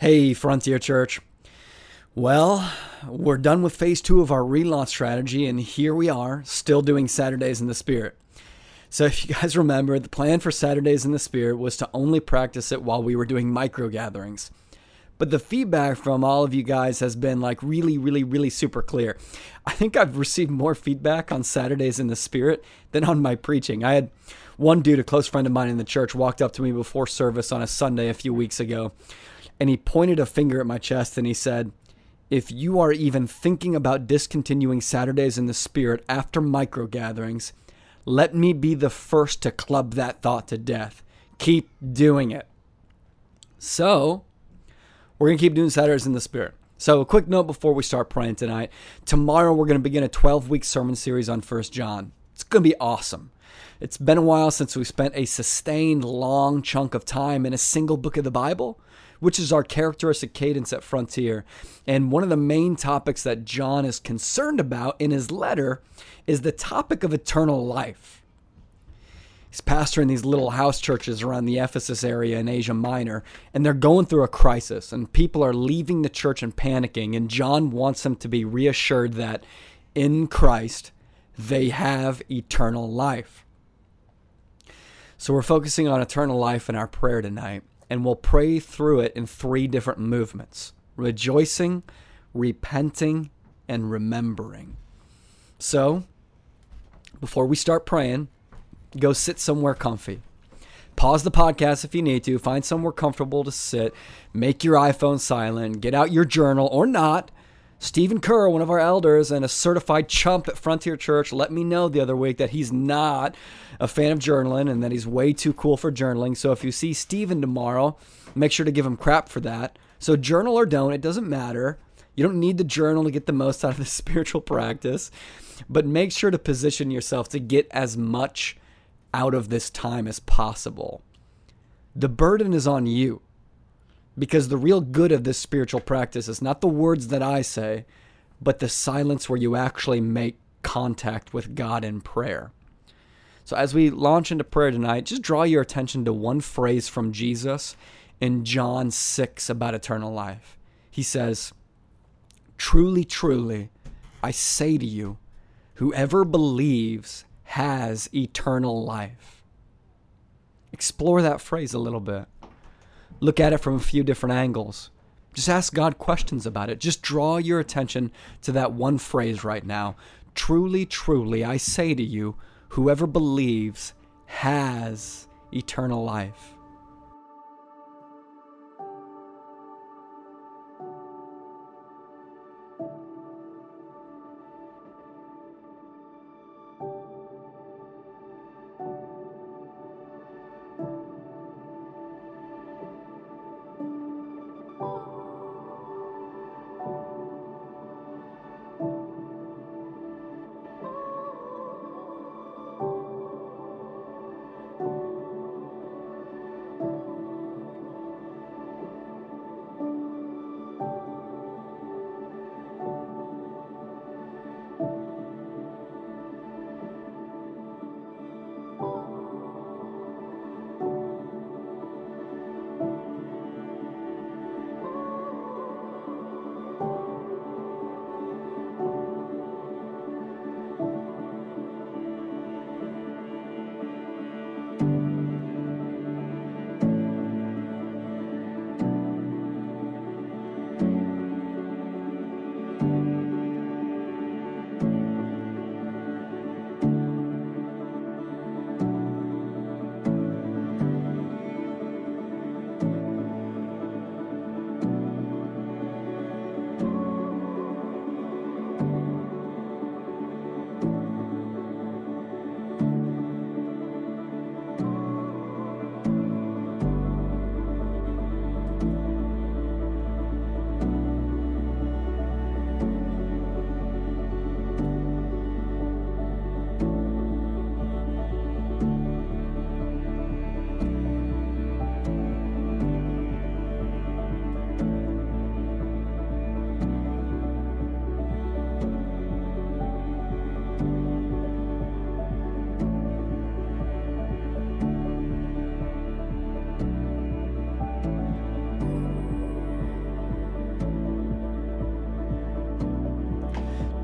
Hey, Frontier Church. Well, we're done with phase two of our relaunch strategy, and here we are, still doing Saturdays in the Spirit. So, if you guys remember, the plan for Saturdays in the Spirit was to only practice it while we were doing micro gatherings. But the feedback from all of you guys has been like really, really, really super clear. I think I've received more feedback on Saturdays in the Spirit than on my preaching. I had one dude, a close friend of mine in the church, walked up to me before service on a Sunday a few weeks ago and he pointed a finger at my chest and he said, If you are even thinking about discontinuing Saturdays in the Spirit after micro gatherings, let me be the first to club that thought to death. Keep doing it. So, we're going to keep doing Saturdays in the Spirit. So, a quick note before we start praying tonight. Tomorrow, we're going to begin a 12 week sermon series on First John. It's going to be awesome. It's been a while since we spent a sustained long chunk of time in a single book of the Bible which is our characteristic cadence at Frontier. And one of the main topics that John is concerned about in his letter is the topic of eternal life. He's pastoring these little house churches around the Ephesus area in Asia Minor, and they're going through a crisis, and people are leaving the church and panicking. And John wants them to be reassured that in Christ they have eternal life. So we're focusing on eternal life in our prayer tonight and we'll pray through it in three different movements rejoicing, repenting, and remembering. So, before we start praying, go sit somewhere comfy. Pause the podcast if you need to, find somewhere comfortable to sit, make your iPhone silent, get out your journal or not, Stephen Kerr, one of our elders and a certified chump at Frontier Church, let me know the other week that he's not a fan of journaling and that he's way too cool for journaling. So if you see Stephen tomorrow, make sure to give him crap for that. So journal or don't, it doesn't matter. You don't need the journal to get the most out of the spiritual practice, but make sure to position yourself to get as much out of this time as possible. The burden is on you. Because the real good of this spiritual practice is not the words that I say, but the silence where you actually make contact with God in prayer. So, as we launch into prayer tonight, just draw your attention to one phrase from Jesus in John 6 about eternal life. He says, Truly, truly, I say to you, whoever believes has eternal life. Explore that phrase a little bit look at it from a few different angles. Just ask God questions about it. Just draw your attention to that one phrase right now. Truly, truly, I say to you, whoever believes has eternal life.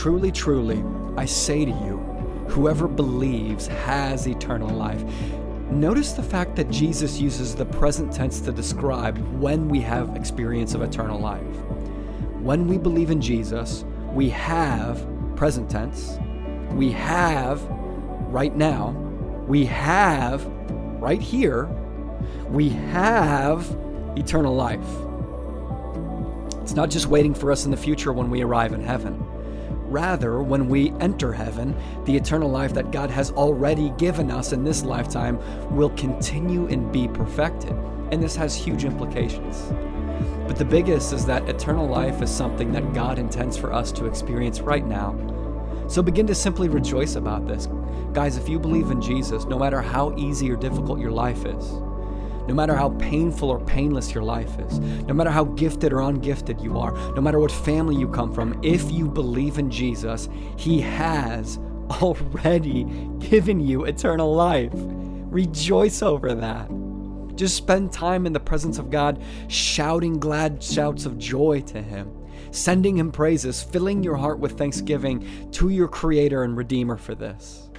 Truly, truly, I say to you, whoever believes has eternal life. Notice the fact that Jesus uses the present tense to describe when we have experience of eternal life. When we believe in Jesus, we have present tense, we have right now, we have right here, we have eternal life. It's not just waiting for us in the future when we arrive in heaven. Rather, when we enter heaven, the eternal life that God has already given us in this lifetime will continue and be perfected. And this has huge implications. But the biggest is that eternal life is something that God intends for us to experience right now. So begin to simply rejoice about this. Guys, if you believe in Jesus, no matter how easy or difficult your life is, no matter how painful or painless your life is, no matter how gifted or ungifted you are, no matter what family you come from, if you believe in Jesus, He has already given you eternal life. Rejoice over that. Just spend time in the presence of God, shouting glad shouts of joy to Him, sending Him praises, filling your heart with thanksgiving to your Creator and Redeemer for this.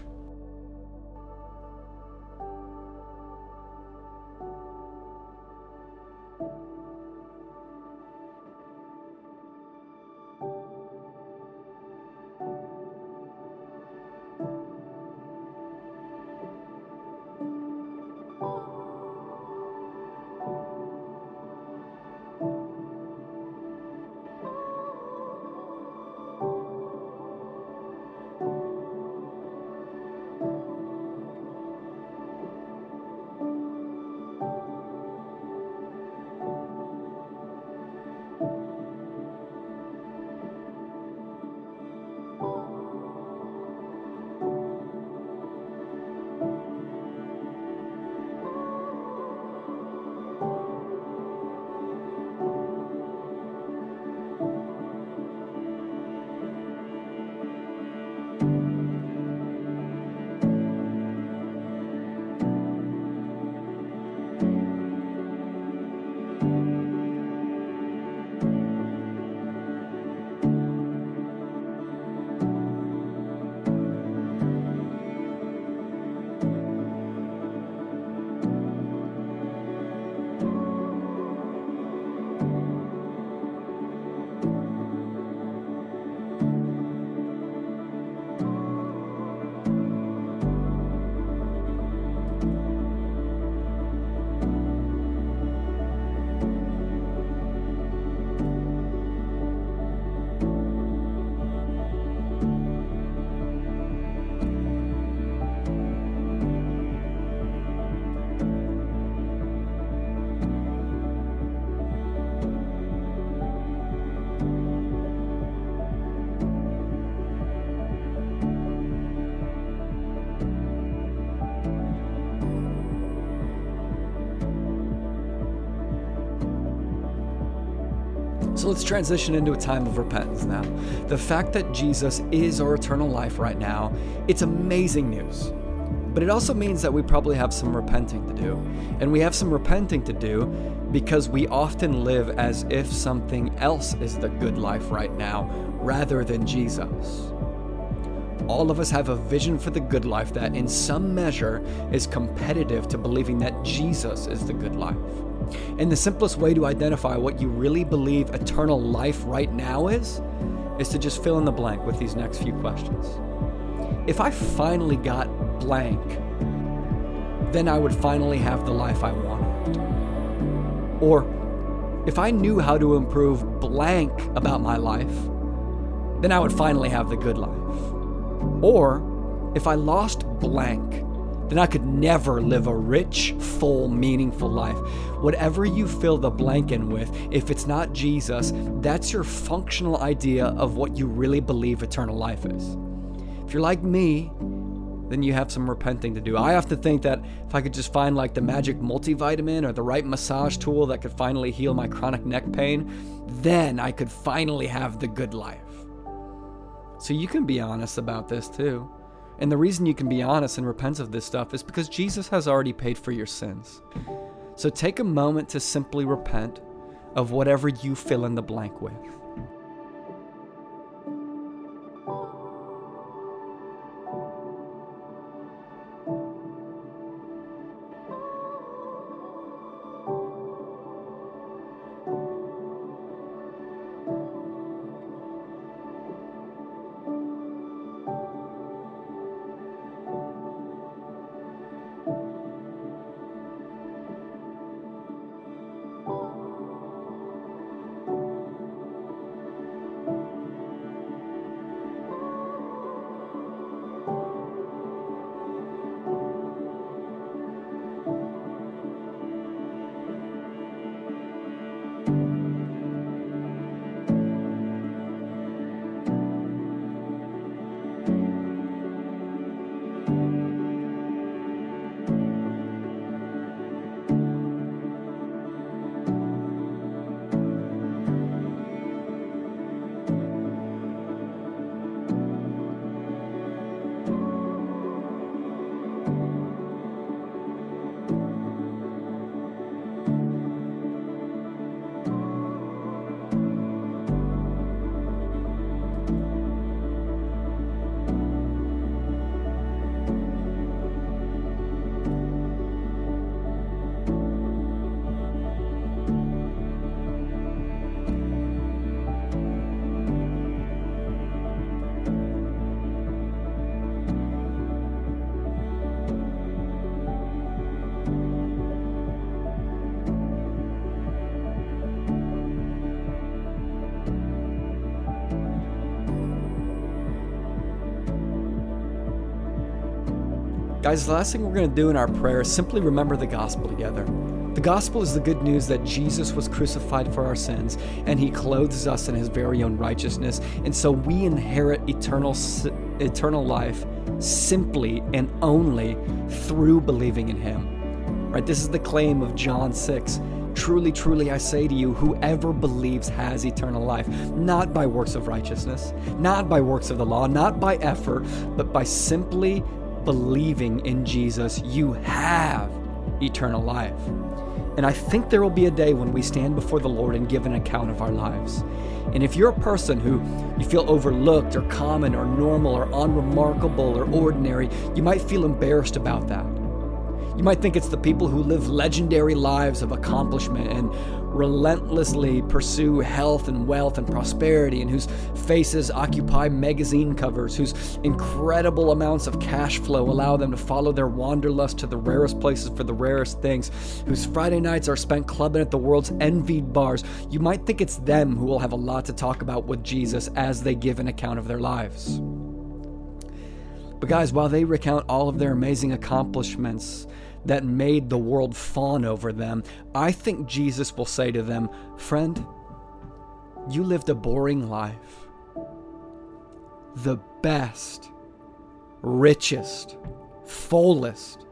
So let's transition into a time of repentance now. The fact that Jesus is our eternal life right now, it's amazing news. But it also means that we probably have some repenting to do. And we have some repenting to do because we often live as if something else is the good life right now rather than Jesus. All of us have a vision for the good life that, in some measure, is competitive to believing that Jesus is the good life. And the simplest way to identify what you really believe eternal life right now is, is to just fill in the blank with these next few questions. If I finally got blank, then I would finally have the life I wanted. Or if I knew how to improve blank about my life, then I would finally have the good life. Or if I lost blank, then I could never live a rich, full, meaningful life. Whatever you fill the blank in with, if it's not Jesus, that's your functional idea of what you really believe eternal life is. If you're like me, then you have some repenting to do. I have to think that if I could just find like the magic multivitamin or the right massage tool that could finally heal my chronic neck pain, then I could finally have the good life. So you can be honest about this too. And the reason you can be honest and repent of this stuff is because Jesus has already paid for your sins. So take a moment to simply repent of whatever you fill in the blank with. Guys, the last thing we're going to do in our prayer is simply remember the gospel together. The gospel is the good news that Jesus was crucified for our sins and he clothes us in his very own righteousness. And so we inherit eternal eternal life simply and only through believing in him. Right? This is the claim of John 6. Truly, truly, I say to you, whoever believes has eternal life, not by works of righteousness, not by works of the law, not by effort, but by simply believing in Jesus, you have eternal life. And I think there will be a day when we stand before the Lord and give an account of our lives. And if you're a person who you feel overlooked or common or normal or unremarkable or ordinary, you might feel embarrassed about that. You might think it's the people who live legendary lives of accomplishment and relentlessly pursue health and wealth and prosperity, and whose faces occupy magazine covers, whose incredible amounts of cash flow allow them to follow their wanderlust to the rarest places for the rarest things, whose Friday nights are spent clubbing at the world's envied bars. You might think it's them who will have a lot to talk about with Jesus as they give an account of their lives. But, guys, while they recount all of their amazing accomplishments, that made the world fawn over them, I think Jesus will say to them, Friend, you lived a boring life. The best, richest, fullest,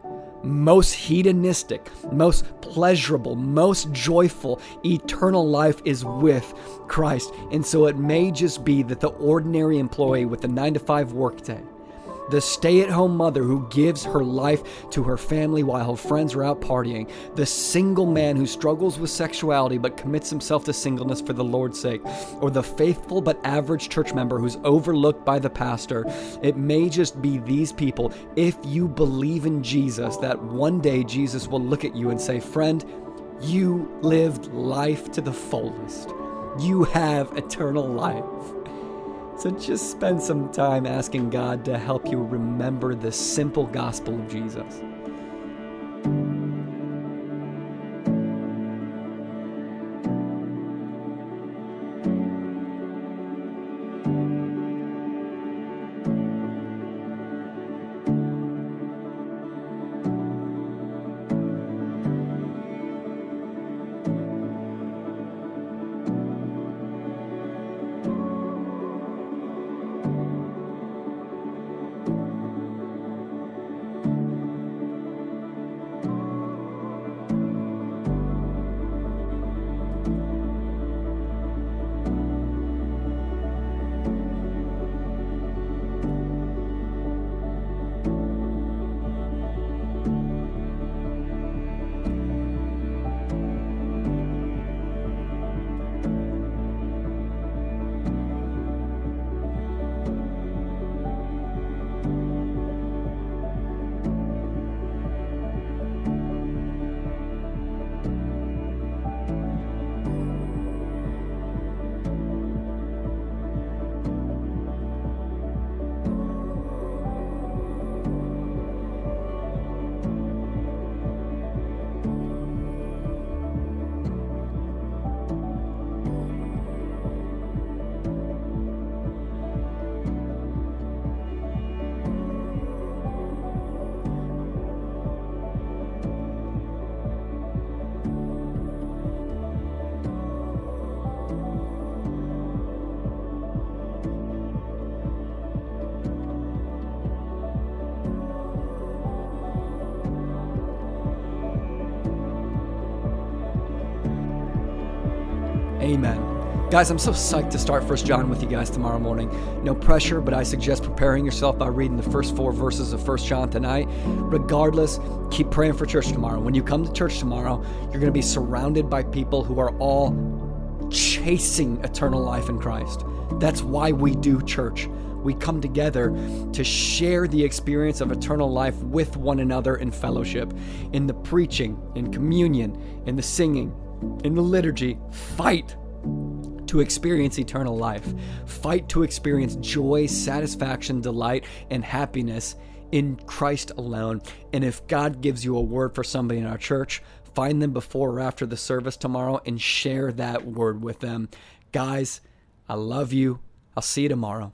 most hedonistic, most pleasurable, most joyful, eternal life is with Christ. And so it may just be that the ordinary employee with the nine to five workday the stay at home mother who gives her life to her family while her friends are out partying, the single man who struggles with sexuality but commits himself to singleness for the Lord's sake, or the faithful but average church member who's overlooked by the pastor. It may just be these people, if you believe in Jesus, that one day Jesus will look at you and say, Friend, you lived life to the fullest. You have eternal life. So just spend some time asking God to help you remember the simple gospel of Jesus. Amen. Guys, I'm so psyched to start First John with you guys tomorrow morning. No pressure, but I suggest preparing yourself by reading the first four verses of First John tonight. Regardless, keep praying for church tomorrow. When you come to church tomorrow, you're going to be surrounded by people who are all chasing eternal life in Christ. That's why we do church. We come together to share the experience of eternal life with one another in fellowship, in the preaching, in communion, in the singing, in the liturgy. Fight to experience eternal life. Fight to experience joy, satisfaction, delight, and happiness in Christ alone. And if God gives you a word for somebody in our church, find them before or after the service tomorrow and share that word with them. Guys, I love you. I'll see you tomorrow.